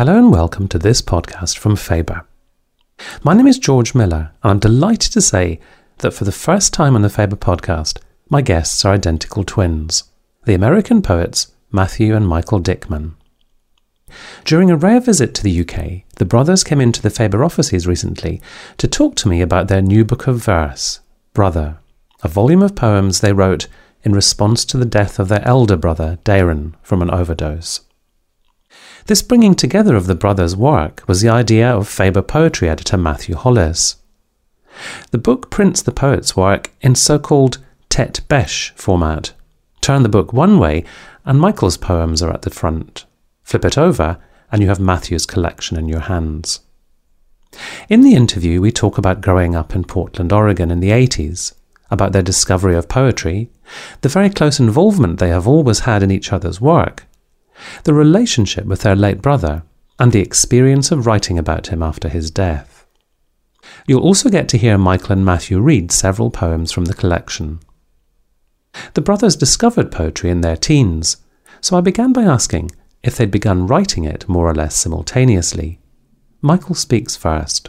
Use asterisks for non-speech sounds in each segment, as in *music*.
Hello and welcome to this podcast from Faber. My name is George Miller, and I'm delighted to say that for the first time on the Faber podcast, my guests are identical twins, the American poets Matthew and Michael Dickman. During a rare visit to the UK, the brothers came into the Faber offices recently to talk to me about their new book of verse, Brother, a volume of poems they wrote in response to the death of their elder brother, Darren, from an overdose. This bringing together of the brothers' work was the idea of Faber poetry editor Matthew Hollis. The book prints the poet's work in so called tete bêche format. Turn the book one way, and Michael's poems are at the front. Flip it over, and you have Matthew's collection in your hands. In the interview, we talk about growing up in Portland, Oregon in the 80s, about their discovery of poetry, the very close involvement they have always had in each other's work, the relationship with their late brother, and the experience of writing about him after his death. You'll also get to hear Michael and Matthew read several poems from the collection. The brothers discovered poetry in their teens, so I began by asking if they'd begun writing it more or less simultaneously. Michael speaks first.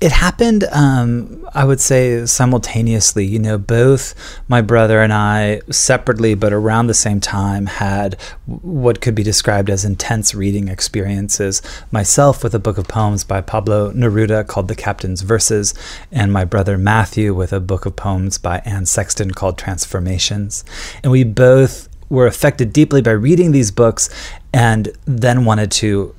It happened, um, I would say, simultaneously. You know, both my brother and I, separately but around the same time, had what could be described as intense reading experiences. Myself with a book of poems by Pablo Neruda called The Captain's Verses, and my brother Matthew with a book of poems by Anne Sexton called Transformations. And we both were affected deeply by reading these books and then wanted to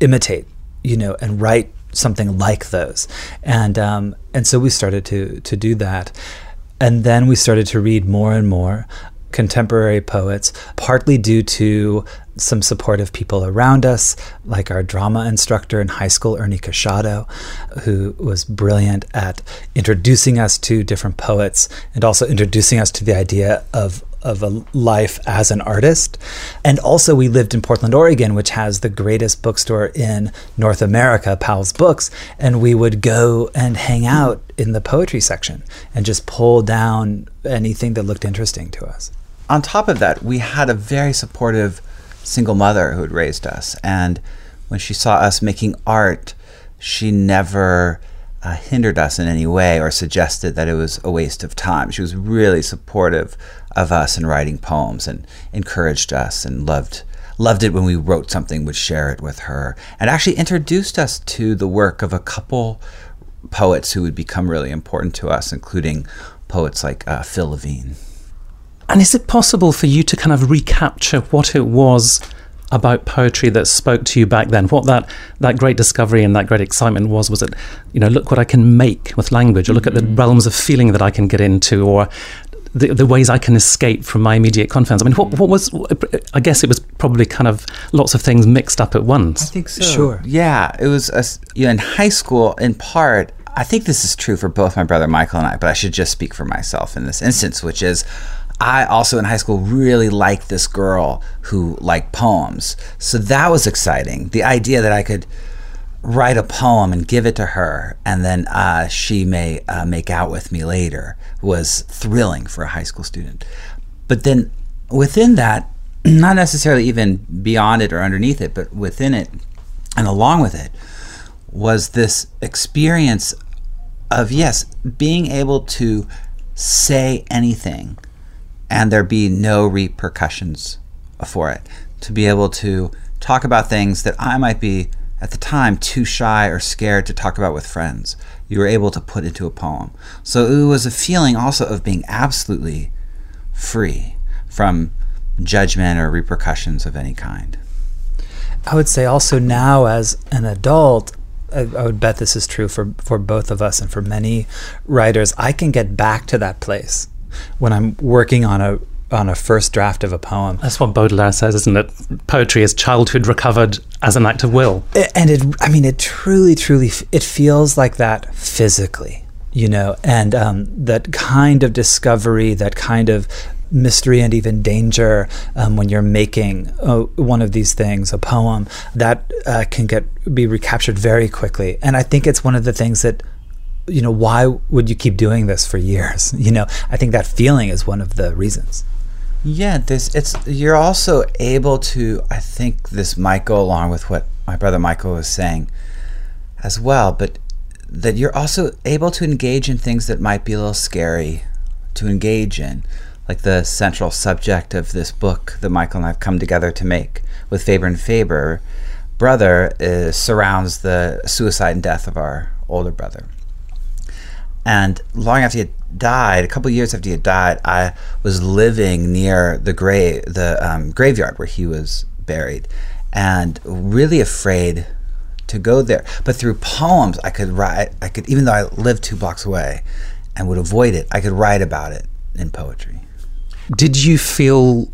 imitate, you know, and write something like those. And um, and so we started to to do that. And then we started to read more and more contemporary poets, partly due to some supportive people around us, like our drama instructor in high school, Ernie Casciato, who was brilliant at introducing us to different poets and also introducing us to the idea of of a life as an artist. And also, we lived in Portland, Oregon, which has the greatest bookstore in North America, Powell's Books. And we would go and hang out in the poetry section and just pull down anything that looked interesting to us. On top of that, we had a very supportive single mother who had raised us. And when she saw us making art, she never uh, hindered us in any way or suggested that it was a waste of time. She was really supportive of us in writing poems and encouraged us and loved loved it when we wrote something would share it with her and actually introduced us to the work of a couple poets who would become really important to us including poets like uh, Phil Levine and is it possible for you to kind of recapture what it was about poetry that spoke to you back then? What that, that great discovery and that great excitement was? Was it, you know, look what I can make with language, or look at the mm-hmm. realms of feeling that I can get into, or the, the ways I can escape from my immediate confines. I mean, what, what was? I guess it was probably kind of lots of things mixed up at once. I think so. Sure. Yeah, it was. A, you know, in high school, in part, I think this is true for both my brother Michael and I, but I should just speak for myself in this instance, which is. I also in high school really liked this girl who liked poems. So that was exciting. The idea that I could write a poem and give it to her, and then uh, she may uh, make out with me later was thrilling for a high school student. But then within that, *clears throat* not necessarily even beyond it or underneath it, but within it and along with it, was this experience of, yes, being able to say anything and there be no repercussions for it. To be able to talk about things that I might be at the time too shy or scared to talk about with friends, you were able to put into a poem. So it was a feeling also of being absolutely free from judgment or repercussions of any kind. I would say also now as an adult, I, would bet this is true for, for both of us and for many writers. I can get back to that place when I'm working on a on a first draft of a poem. That's what Baudelaire says, isn't it? Poetry is childhood recovered as an act of will. And it, I mean, it truly, truly, it feels like that physically, you know, and um, that kind of discovery, that kind of mystery and even danger um, when you're making uh, one of these things, a poem, that uh, can get be recaptured very quickly. And I think it's one of the things that you know, why would you keep doing this for years? *laughs* You know, I think that feeling is one of the reasons. Yeah, this it's you're also able to I think this might go along with what my brother Michael was saying as well, but that you're also able to engage in things that might be a little scary to engage in, like the central subject of this book that Michael and I've come together to make with Faber and Faber. Brother is, surrounds the suicide and death of our older brother. And long after he had died, a couple years after he had died, I was living near the grave, the um, graveyard where he was buried, and really afraid to go there. But through poems, I could write. I could, even though I lived two blocks away, and would avoid it, I could write about it in poetry. Did you feel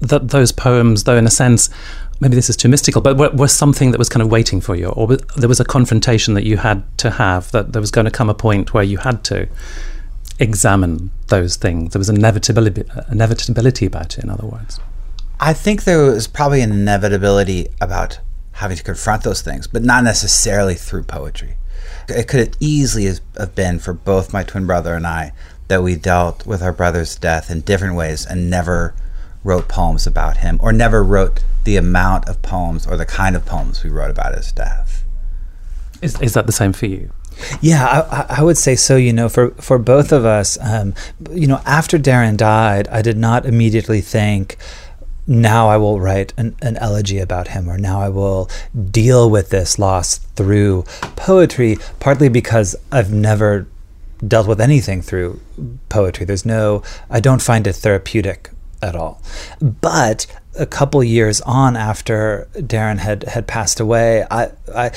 that those poems, though in a sense, maybe this is too mystical, but was, something that was kind of waiting for you, or there was a confrontation that you had to have, that there was going to come a point where you had to examine those things. There was inevitability, inevitability about it, in other words. I think there was probably an inevitability about having to confront those things, but not necessarily through poetry. It could easily have been for both my twin brother and I that we dealt with our brother's death in different ways and never wrote poems about him or never wrote the amount of poems or the kind of poems we wrote about his death. Is, is that the same for you? Yeah, I, I, would say so. You know, for for both of us, um, you know, after Darren died, I did not immediately think, now I will write an, an, elegy about him, or now I will deal with this loss through poetry, partly because I've never dealt with anything through poetry. There's no, I don't find it therapeutic at all. But a couple years on after Darren had, had passed away, I, I,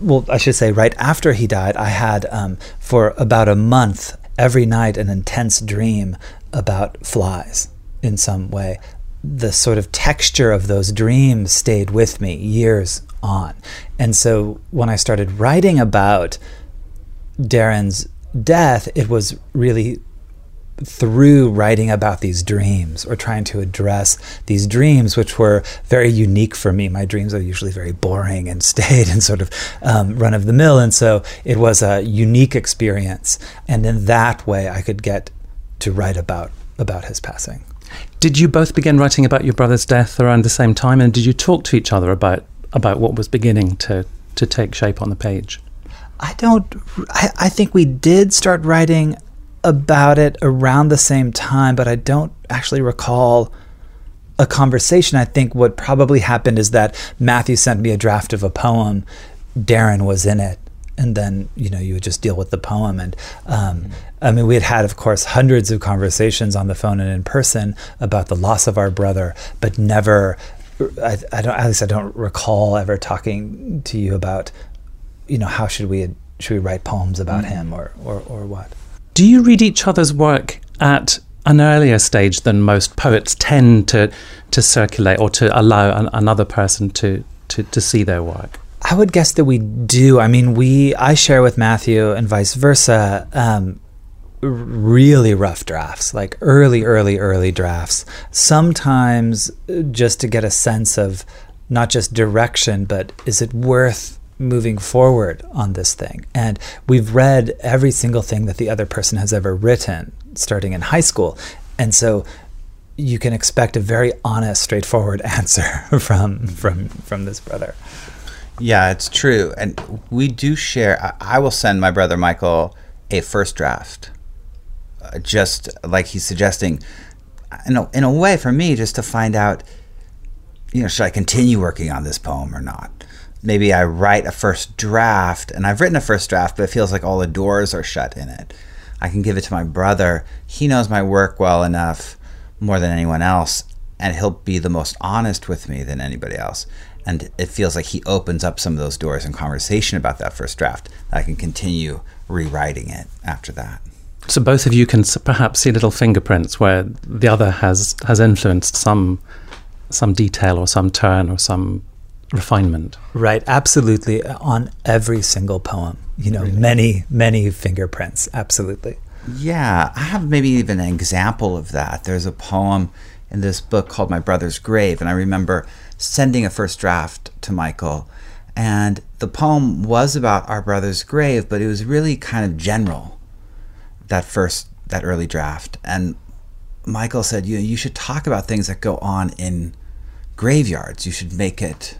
well, I should say right after he died, I had um, for about a month every night an intense dream about flies in some way the sort of texture of those dreams stayed with me years on. And so when I started writing about Darren's death, it was really through writing about these dreams or trying to address these dreams, which were very unique for me. My dreams are usually very boring and staid and sort of um, run of the mill. And so it was a unique experience. And in that way, I could get to write about, about his passing. Did you both begin writing about your brother's death around the same time, and did you talk to each other about about what was beginning to to take shape on the page? I don't. I, I think we did start writing about it around the same time, but I don't actually recall a conversation. I think what probably happened is that Matthew sent me a draft of a poem. Darren was in it, and then you know you would just deal with the poem and um, i mean we had had of course hundreds of conversations on the phone and in person about the loss of our brother but never I, I don't at least i don't recall ever talking to you about you know how should we should we write poems about mm-hmm. him or, or or what do you read each other's work at an earlier stage than most poets tend to to circulate or to allow an, another person to, to to see their work I would guess that we do. I mean, we I share with Matthew and vice versa. Um, really rough drafts, like early, early, early drafts. Sometimes uh, just to get a sense of not just direction, but is it worth moving forward on this thing? And we've read every single thing that the other person has ever written, starting in high school. And so you can expect a very honest, straightforward *laughs* answer from from from this brother. Yeah, it's true. And we do share. I, I will send my brother Michael a first draft, uh, just like he's suggesting. In a, in a way, for me, just to find out, you know, should I continue working on this poem or not? Maybe I write a first draft, and I've written a first draft, but it feels like all the doors are shut in it. I can give it to my brother. He knows my work well enough, more than anyone else, and he'll be the most honest with me than anybody else and it feels like he opens up some of those doors in conversation about that first draft. I can continue rewriting it after that. So both of you can perhaps see little fingerprints where the other has has influenced some some detail or some turn or some refinement. Right, absolutely uh, on every single poem. You know, really? many many fingerprints, absolutely. Yeah, I have maybe even an example of that. There's a poem in this book called My Brother's Grave and I remember sending a first draft to Michael. And the poem was about our brother's grave, but it was really kind of general, that first, that early draft. And Michael said, you you should talk about things that go on in graveyards. You should make it,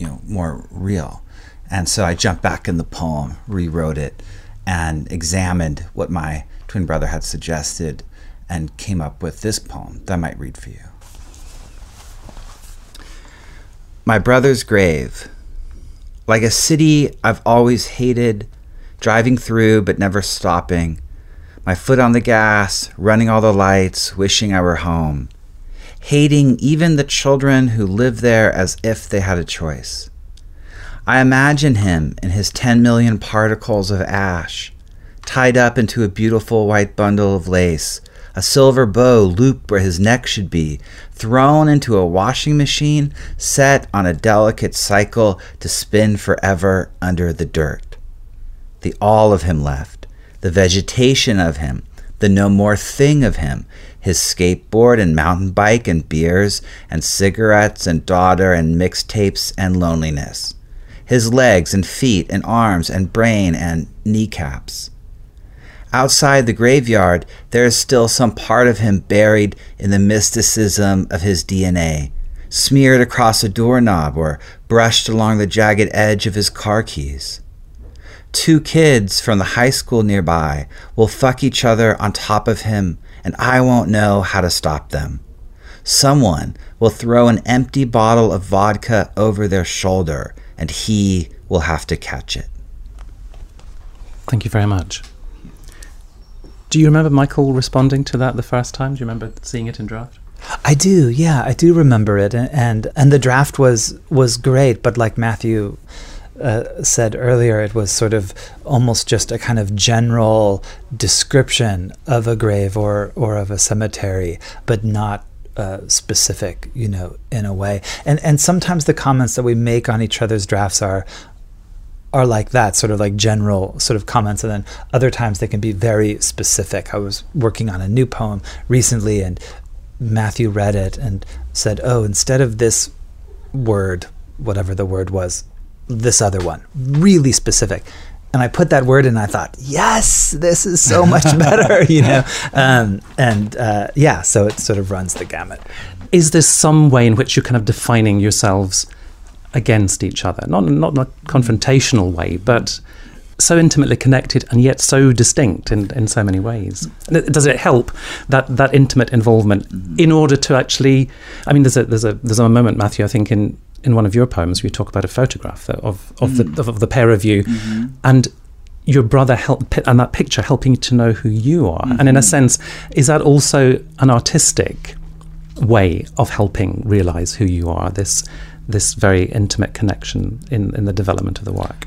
you know, more real. And so I jumped back in the poem, rewrote it, and examined what my twin brother had suggested, and came up with this poem that I might read for you. My brother's grave. Like a city I've always hated, driving through but never stopping my foot on the gas, running all the lights, wishing I were home, hating even the children who live there as if they had a choice. I imagine him in his 10 million particles of ash, tied up into a beautiful white bundle of lace, a silver bow looped where his neck should be, thrown into a washing machine set on a delicate cycle to spin forever under the dirt. The all of him left the vegetation of him, the no more thing of him, his skateboard and mountain bike and beers and cigarettes and daughter and mixtapes and loneliness, his legs and feet and arms and brain and kneecaps. Outside the graveyard, there is still some part of him buried in the mysticism of his DNA, smeared across a doorknob or brushed along the jagged edge of his car keys. Two kids from the high school nearby will fuck each other on top of him, and I won't know how to stop them. Someone will throw an empty bottle of vodka over their shoulder, and he will have to catch it. Thank you very much. Do you remember Michael responding to that the first time? Do you remember seeing it in draft? I do, yeah, I do remember it, and and, and the draft was was great. But like Matthew uh, said earlier, it was sort of almost just a kind of general description of a grave or or of a cemetery, but not uh, specific, you know, in a way. And and sometimes the comments that we make on each other's drafts are are like that, sort of like general sort of comments, and then other times they can be very specific. I was working on a new poem recently, and Matthew read it and said, "Oh, instead of this word, whatever the word was, this other one, really specific. And I put that word in and I thought, yes, this is so much *laughs* better, *laughs* you know? Um, and uh, yeah, so it sort of runs the gamut. Is there some way in which you're kind of defining yourselves against each other? Not, not in a confrontational way, but so intimately connected and yet so distinct in, in so many ways. Does it help that that intimate involvement in order to actually? I mean, there's a there's a there's a moment, Matthew. I think in in one of your poems, you talk about a photograph of of, mm. the, of the pair of you, mm-hmm. and your brother help and that picture helping to know who you are. Mm-hmm. And in a mm-hmm. sense, is that also an artistic way of helping realize who you are? This this very intimate connection in in the development of the work.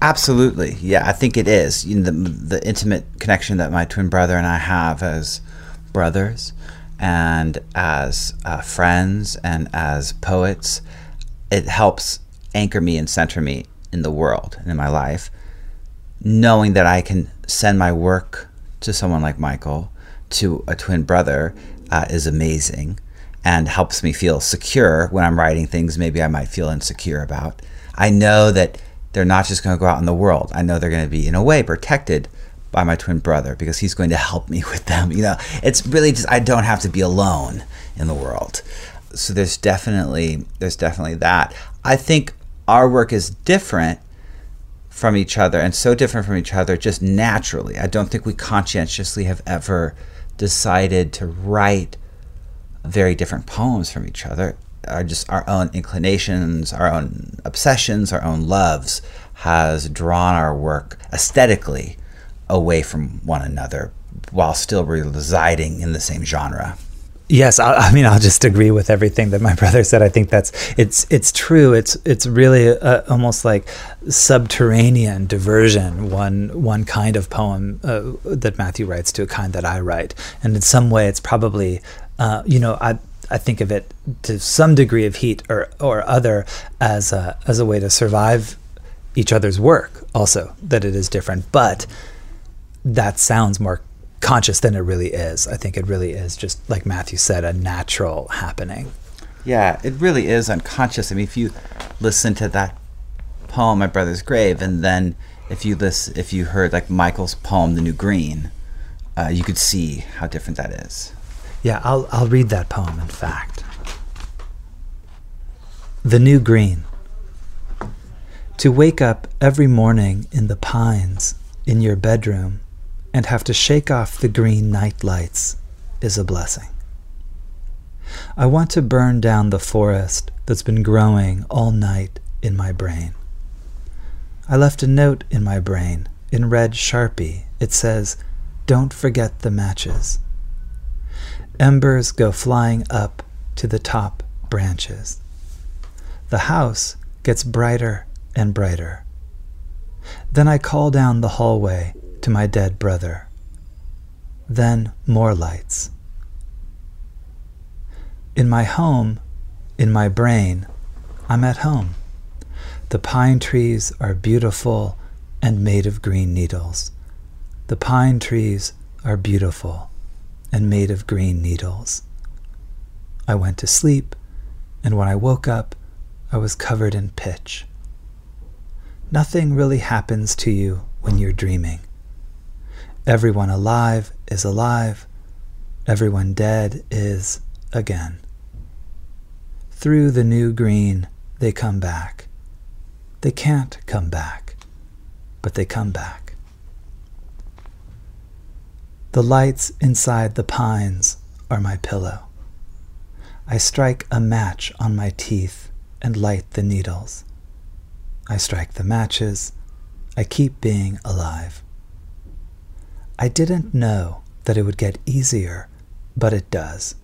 Absolutely, yeah, I think it is. You know, the the intimate connection that my twin brother and I have as brothers and as uh, friends and as poets it helps anchor me and center me in the world and in my life, knowing that I can send my work to someone like Michael, to a twin brother, uh, is amazing and helps me feel secure when I'm writing things maybe I might feel insecure about. I know that they're not just going to go out in the world. I know they're going to be, in a way, protected by my twin brother because he's going to help me *laughs* with them. You know, it's really just, I don't have to be alone in the world so there's definitely there's definitely that. I think our work is different from each other and so different from each other just naturally. I don't think we conscientiously have ever decided to write very different poems from each other. Are just our own inclinations, our own obsessions, our own loves has drawn our work aesthetically away from one another while still residing in the same genre. Yes, I, I, mean I'll just agree with everything that my *laughs* brother said. I think that's it's it's true. It's it's really a, almost like subterranean diversion. One one kind of poem uh, that Matthew writes to a kind that I write, and in some way it's probably uh, you know I. I think of it to some degree of heat or, or other as a, as a way to survive each other's work also that it is different but that sounds more conscious than it really is. I think it really is just like Matthew said, a natural happening. Yeah, it really is unconscious. I mean, if you listen to that poem, "My Brother's Grave," and then if you listen, if you heard like Michael's poem, "The New Green," uh, you could see how different that is. Yeah, I'll, I'll read that poem, in fact. The New Green. To wake up every morning in the pines in your bedroom and have to shake off the green night lights is a blessing. I want to burn down the forest that's been growing all night in my brain. I left a note in my brain in red sharpie. It says, Don't forget the matches. Embers go flying up to the top branches. The house gets brighter and brighter. Then I call down the hallway to my dead brother. Then more lights. In my home, in my brain, I'm at home. The pine trees are beautiful and made of green needles. The pine trees are beautiful and made of green needles. I went to sleep, and when I woke up, I was covered in pitch. Nothing really happens to you when you're dreaming. Everyone alive is alive, everyone dead is again. Through the new green, they come back. They can't come back, but they come back. The lights inside the pines are my pillow. I strike a match on my teeth and light the needles. I strike the matches. I keep being alive. I didn't know that it would get easier, but it does.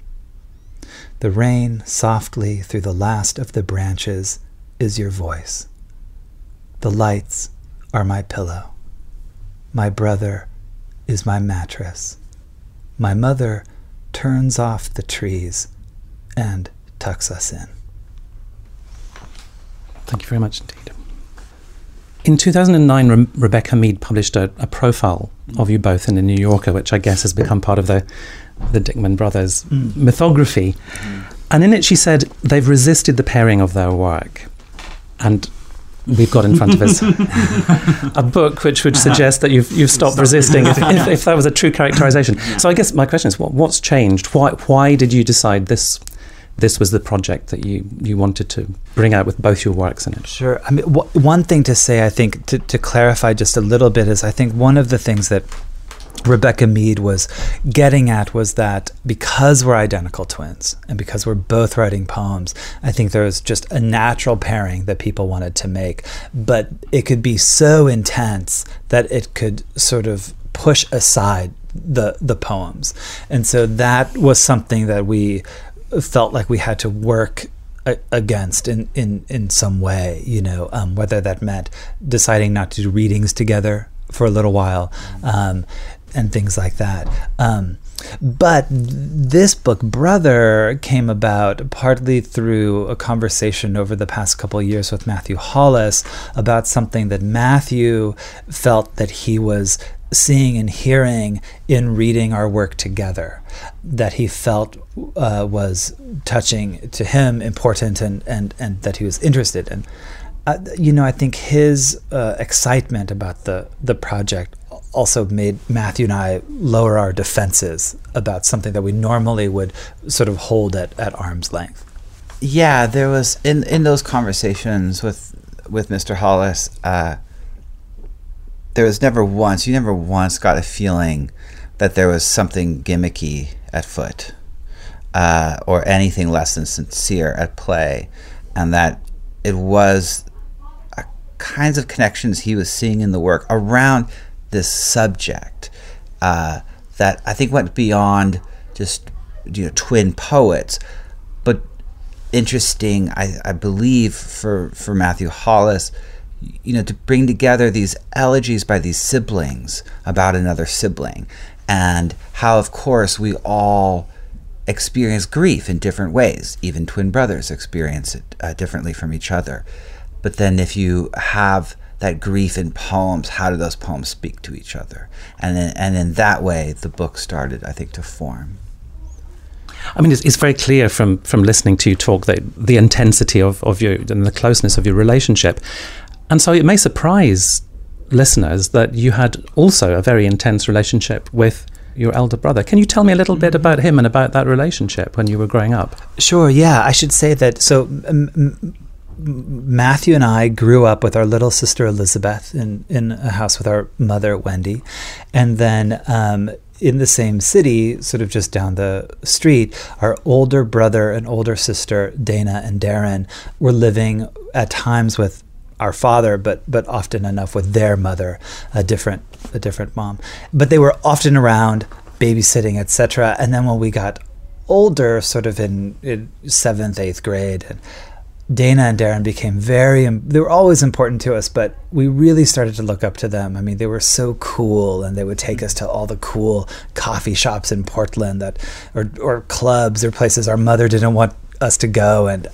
The rain softly through the last of the branches is your voice. The lights are my pillow. My brother is my mattress. My mother turns off the trees and tucks us in. Thank you very much indeed. In 2009, Re- Rebecca Mead published a, a, profile of you both in the New Yorker, which I guess has become part of the, the Dickman brothers mm. mythography. Mm. And in it, she said they've resisted the pairing of their work. And we've got in front of us *laughs* a book which would suggest that you've, you've stopped resisting if, if, *laughs* if, that was a true characterization. So I guess my question is what, what's changed? Why, why did you decide this this was the project that you, you wanted to bring out with both your works in it. Sure. I mean, one thing to say, I think, to, to clarify just a little bit is I think one of the things that Rebecca Mead was getting at was that because we're identical twins and because we're both writing poems, I think there was just a natural pairing that people wanted to make. But it could be so intense that it could sort of push aside the the poems. And so that was something that we felt like we had to work against in, in, in some way, you know, um, whether that meant deciding not to do readings together for a little while um, and things like that. Um, but this book, Brother, came about partly through a conversation over the past couple years with Matthew Hollis about something that Matthew felt that he was seeing and hearing in reading our work together that he felt uh, was touching to him, important, and, and, and that he was interested in. Uh, you know, I think his uh, excitement about the, the project also made Matthew and I lower our defenses about something that we normally would sort of hold at, at arm's length. Yeah, there was in in those conversations with with Mr. Hollis. Uh, there was never once, you never once got a feeling that there was something gimmicky at foot uh, or anything less than sincere at play, and that it was kinds of connections he was seeing in the work around this subject uh, that I think went beyond just you know twin poets, but interesting. I, I believe for for Matthew Hollis you know, to bring together these elegies by these siblings about another sibling, and how, of course, we all experience grief in different ways. Even twin brothers experience it uh, differently from each other. But then, if you have that grief in poems, how do those poems speak to each other? And then, and in that way, the book started, I think, to form. I mean, it's, it's, very clear from, from listening to you talk that the intensity of, of your and the closeness of your relationship. And so it may surprise listeners that you had also a very intense relationship with your elder brother. Can you tell me a little bit about him and about that relationship when you were growing up? Sure, yeah. I should say that. So, um, Matthew and I grew up with our little sister Elizabeth in, in a house with our mother Wendy. And then um, in the same city, sort of just down the street, our older brother and older sister, Dana and Darren, were living at times with our father, but but often enough with their mother, a different a different mom. But they were often around, babysitting, etc. And then when we got older, sort of in, in seventh, eighth grade, and Dana and Darren became very, they were always important to us, but we really started to look up to them. I mean, they were so cool and they would take us to all the cool coffee shops in Portland that, or, or clubs or places our mother didn't want us to go. And,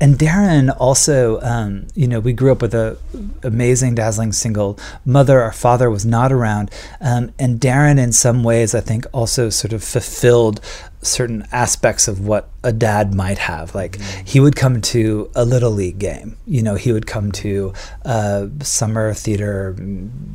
and Darren also, um, you know, we grew up with a amazing, dazzling single mother. Our father was not around, um, and Darren, in some ways, I think, also sort of fulfilled certain aspects of what a dad might have. Like mm-hmm. he would come to a little league game, you know, he would come to a summer theater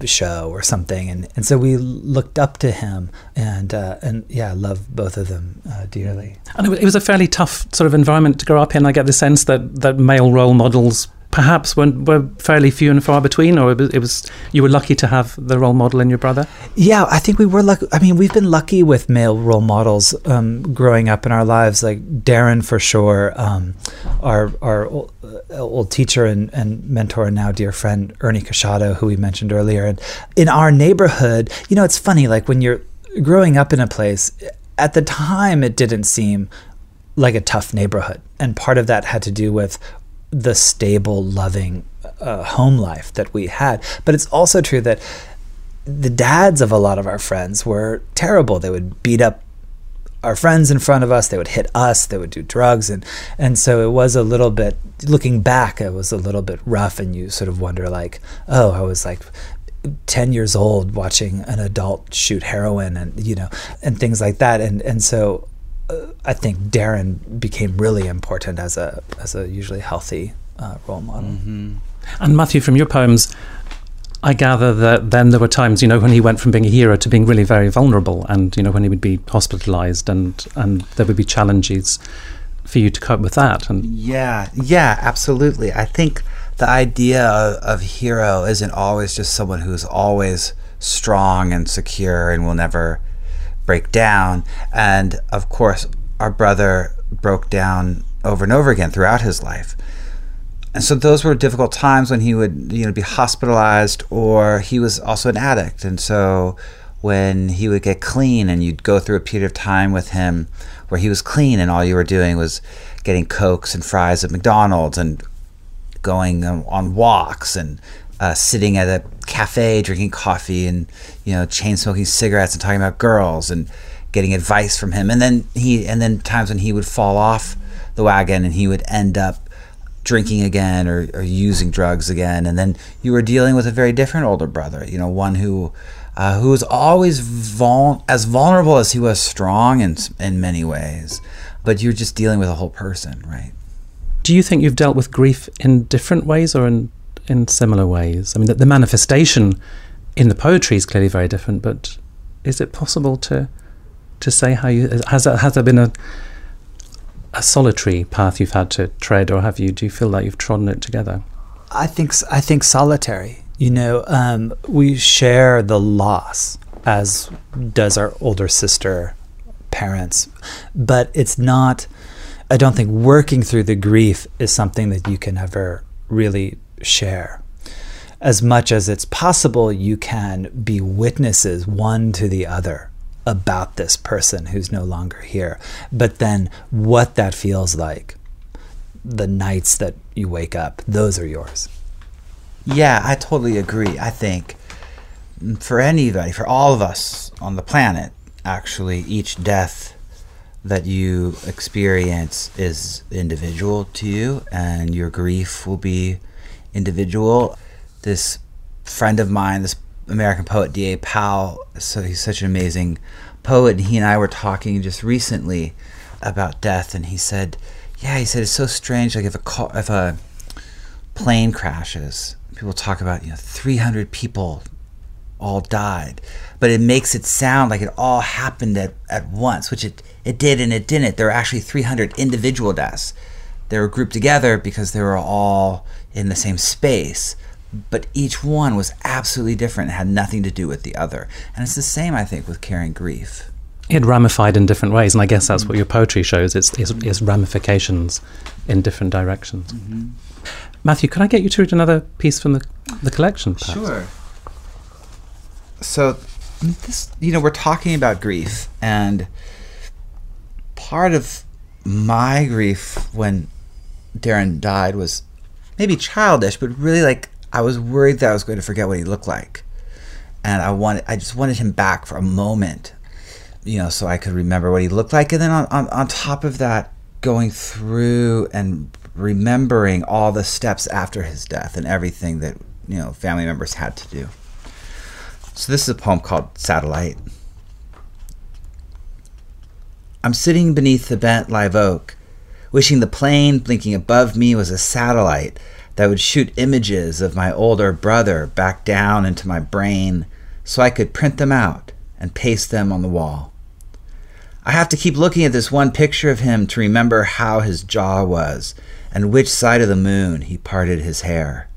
show or something, and, and so we looked up to him, and uh, and yeah, love both of them uh, dearly. And it was a fairly tough sort of environment to grow up in. I get the sense that that male role models perhaps were, were fairly few and far between, or it was, it was, you were lucky to have the role model in your brother? Yeah, I think we were lucky. I mean, we've been lucky with male role models um, growing up in our lives, like Darren for sure, um, our our old, uh, old teacher and, and mentor and now dear friend Ernie Casciato, who we mentioned earlier, and in our neighborhood, you know, it's funny, like when you're growing up in a place. At the time, it didn't seem like a tough neighborhood. And part of that had to do with the stable, loving uh, home life that we had. But it's also true that the dads of a lot of our friends were terrible. They would beat up our friends in front of us. They would hit us. They would do drugs, and and so it was a little bit. Looking back, it was a little bit rough, and you sort of wonder, like, oh, I was like 10 years old watching an adult shoot heroin and you know and things like that and and so I think Darren became really important as a as a usually healthy uh, role model. Mm-hmm. And Matthew, from your poems, I gather that then there were times, you know, when he went from being a hero to being really very vulnerable, and you know, when he would be hospitalised, and and there would be challenges for you to cope with that. And yeah, yeah, absolutely. I think the idea of, of hero isn't always just someone who's always strong and secure and will never break down. And of course, our brother broke down over and over again throughout his life. And so those were difficult times when he would, you know, be hospitalized or he was also an addict. And so when he would get clean and you'd go through a period of time with him where he was clean and all you were doing was getting cokes and fries at McDonald's and going on walks and uh, sitting at a cafe drinking coffee and you know chain smoking cigarettes and talking about girls and getting advice from him. And then he and then times when he would fall off the wagon and he would end up drinking again or, or using drugs again. And then you were dealing with a very different older brother you know one who uh, who was always vul- as vulnerable as he was strong in in many ways. But you're just dealing with a whole person right? Do you think you've dealt with grief in different ways or in in similar ways? I mean, the, the manifestation in the poetry is clearly very different, but is it possible to to say how you has that, has there been a a solitary path you've had to tread, or have you? Do you feel like you've trodden it together? I think I think solitary. You know, um, we share the loss, as does our older sister, parents, but it's not. I don't think working through the grief is something that you can ever really share. As much as it's possible, you can be witnesses one to the other about this person who's no longer here. But then what that feels like, the nights that you wake up, those are yours. Yeah, I totally agree. I think for anybody, for all of us on the planet, actually, each death that you experience is individual to you, and your grief will be individual. This friend of mine, this American poet D.A. Powell, so he's such an amazing poet. And he and I were talking just recently about death, and he said, "Yeah, he said it's so strange. Like if a car, if a plane crashes, people talk about you know 300 people all died. But it makes it sound like it all happened at, at once, which it, it did and it didn't. There were actually 300 individual deaths. They were grouped together because they were all in the same space, but each one was absolutely different and had nothing to do with the other. And it's the same, I think, with carrying grief. It ramified in different ways, and I guess that's what your poetry shows. It's, it's, it's ramifications in different directions. Mm-hmm. Matthew, can I get you to read another piece from the, the collection? Perhaps? Sure. So, this, you know, we're talking about grief, and part of my grief when Darren died was maybe childish, but really like I was worried that I was going to forget what he looked like. And I wanted I just wanted him back for a moment, you know, so I could remember what he looked like. And then on, on, on top of that, going through and remembering all the steps after his death and everything that, you know, family members had to do. So this is a poem called Satellite. I'm sitting beneath the bent live oak wishing the plane blinking above me was a satellite that would shoot images of my older brother back down into my brain so I could print them out and paste them on the wall. I have to keep looking at this one picture of him to remember how his jaw was and which side of the moon he parted his hair.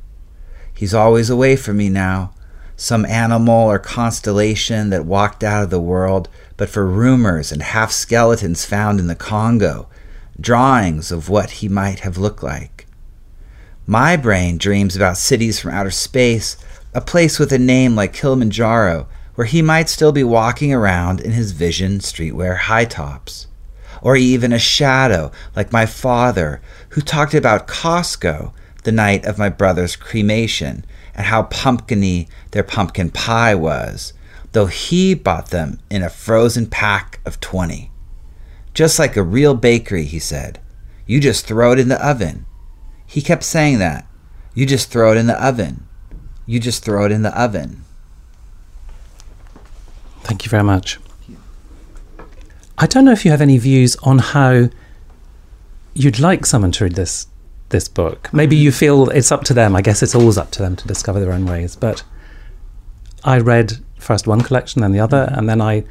He's always away from me now, some animal or constellation that walked out of the world, but for rumors and half skeletons found in the Congo drawings of what he might have looked like. My brain dreams about cities from outer space, a place with a name like Kilimanjaro, where he might still be walking around in his Vision Street Wear high tops. Or even a shadow like my father, who talked about Costco the night of my brother's cremation and how pumpkiny their pumpkin pie was, though he bought them in a frozen pack of 20. Just like a real bakery, he said. You just throw it in the oven. He kept saying that. You just throw it in the oven. You just throw it in the oven. Thank you very much. I don't know if you have any views on how you'd like someone to read this this book. Maybe you mm-hmm. feel it's up to them. I guess it's always up to them to discover their own ways. But I read first one collection, then the other, and then I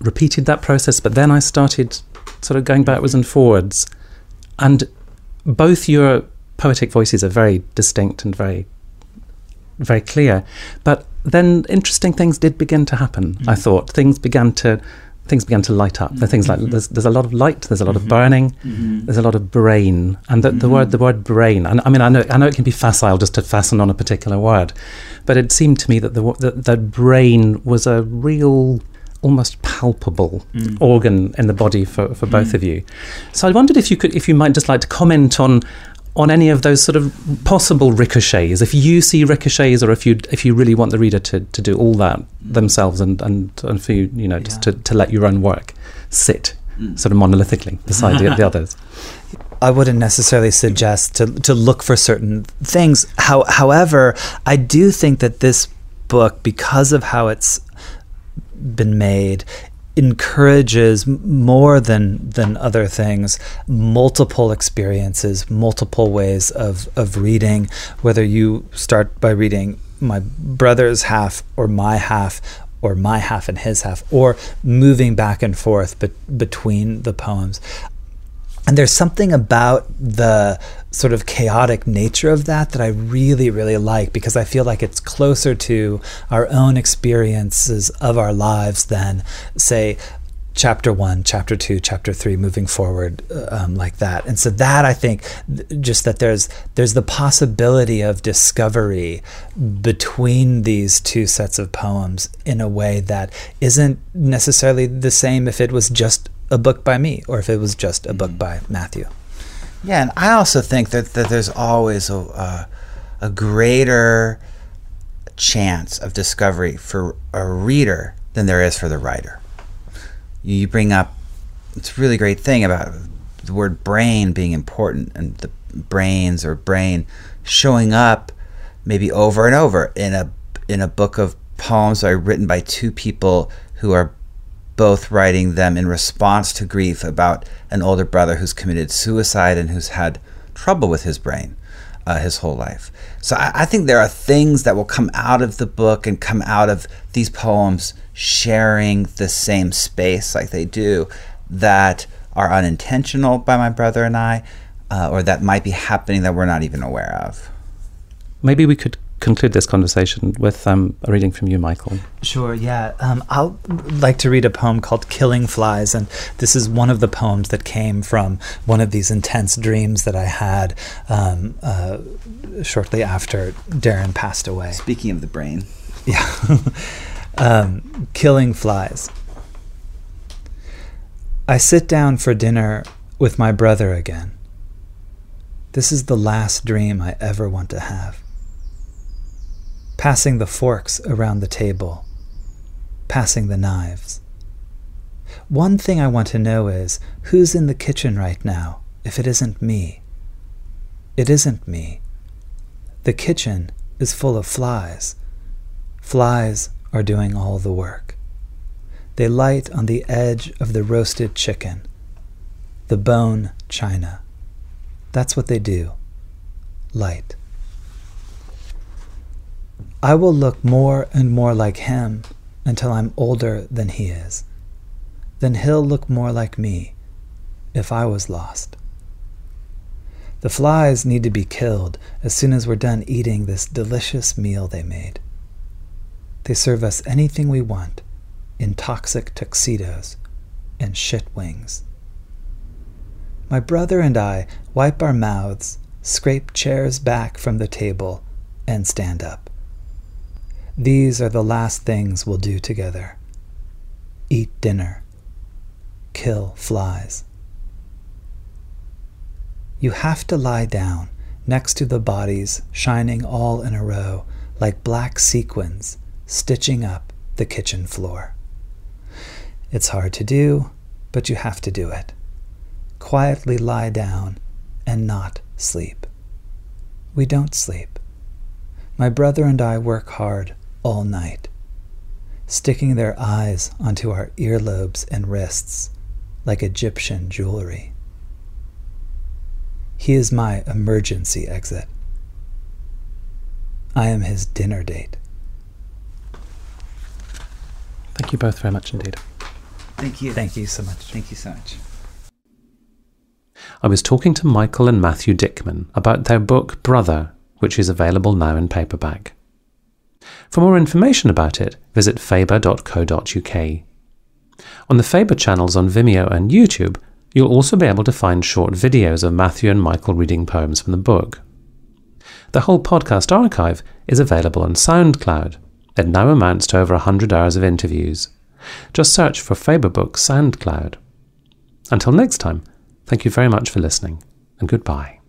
repeated that process. But then I started sort of going backwards and forwards. And both your poetic voices are very distinct and very, very clear. But then interesting things did begin to happen. Mm-hmm. I thought things began to things began to light up. Mm-hmm. things like mm-hmm. there's, there's a lot of light, there's a lot of mm-hmm. burning, mm-hmm. there's a lot of brain, and the, the word the word brain. And I mean, I know I know it can be facile just to fasten on a particular word, but it seemed to me that the that, that brain was a real almost palpable mm. organ in the body for, for both mm. of you. So I wondered if you could, if you might just like to comment on on any of those sort of possible ricochets. If you see ricochets, or if you if you really want the reader to, to do all that themselves, and, and, and for you, you know, just yeah. to, to let your own work sit mm. sort of monolithically beside the, the *laughs* others. I wouldn't necessarily suggest to to look for certain things. How, however, I do think that this book, because of how it's been made encourages more than than other things multiple experiences multiple ways of of reading. Whether you start by reading my brother's half or my half or my half and his half or moving back and forth be- between the poems and there's something about the sort of chaotic nature of that that I really, really like because I feel like it's closer to our own experiences of our lives than, say, chapter one, chapter two, chapter three, moving forward uh, um, like that. And so that I think just that there's there's the possibility of discovery between these two sets of poems in a way that isn't necessarily the same if it was just a book by me or if it was just a book mm. by Matthew. Yeah, and I also think that, that there's always a, uh, a greater chance of discovery for a reader than there is for the writer. You bring up it's a really great thing about the word brain being important and the brains or brain showing up maybe over and over in a in a book of poems that are written by two people who are both writing them in response to grief about an older brother who's committed suicide and who's had trouble with his brain. uh, his whole life. So I, I think there are things that will come out of the book and come out of these poems sharing the same space like they do that are unintentional by my brother and I, uh, or that might be happening that we're not even aware of. Maybe we could conclude this conversation with um, a reading from you, Michael. Sure, yeah. Um, I'll like to read a poem called Killing Flies, and this is one of the poems that came from one of these intense dreams that I had um, uh, shortly after Darren passed away. Speaking of the brain. *laughs* Yeah. um, killing Flies. I sit down for dinner with my brother again. This is the last dream I ever want to have passing the forks around the table, passing the knives. One thing I want to know is who's in the kitchen right now if it isn't me? It isn't me. The kitchen is full of flies. Flies are doing all the work. They light on the edge of the roasted chicken, the bone china. That's what they do. Light. I will look more and more like him until I'm older than he is. Then he'll look more like me if I was lost. The flies need to be killed as soon as we're done eating this delicious meal they made. They serve us anything we want in toxic tuxedos and shit wings. My brother and I wipe our mouths, scrape chairs back from the table, and stand up. These are the last things we'll do together eat dinner, kill flies. You have to lie down next to the bodies shining all in a row like black sequins stitching up the kitchen floor. It's hard to do, but you have to do it. Quietly lie down and not sleep. We don't sleep. My brother and I work hard all night, sticking their eyes onto our earlobes and wrists like Egyptian jewelry. He is my emergency exit. I am his dinner date. Thank you both very much indeed. Thank you. Thank you so much. Thank you so much. I was talking to Michael and Matthew Dickman about their book Brother, which is available now in paperback. For more information about it, visit faber.co.uk. On the Faber channels on Vimeo and YouTube, you'll also be able to find short videos of Matthew and Michael reading poems from the book. The whole podcast archive is available on SoundCloud. It now amounts to over 100 hours of interviews. Just search for Faber Books SoundCloud. Until next time, thank you very much for listening, and goodbye.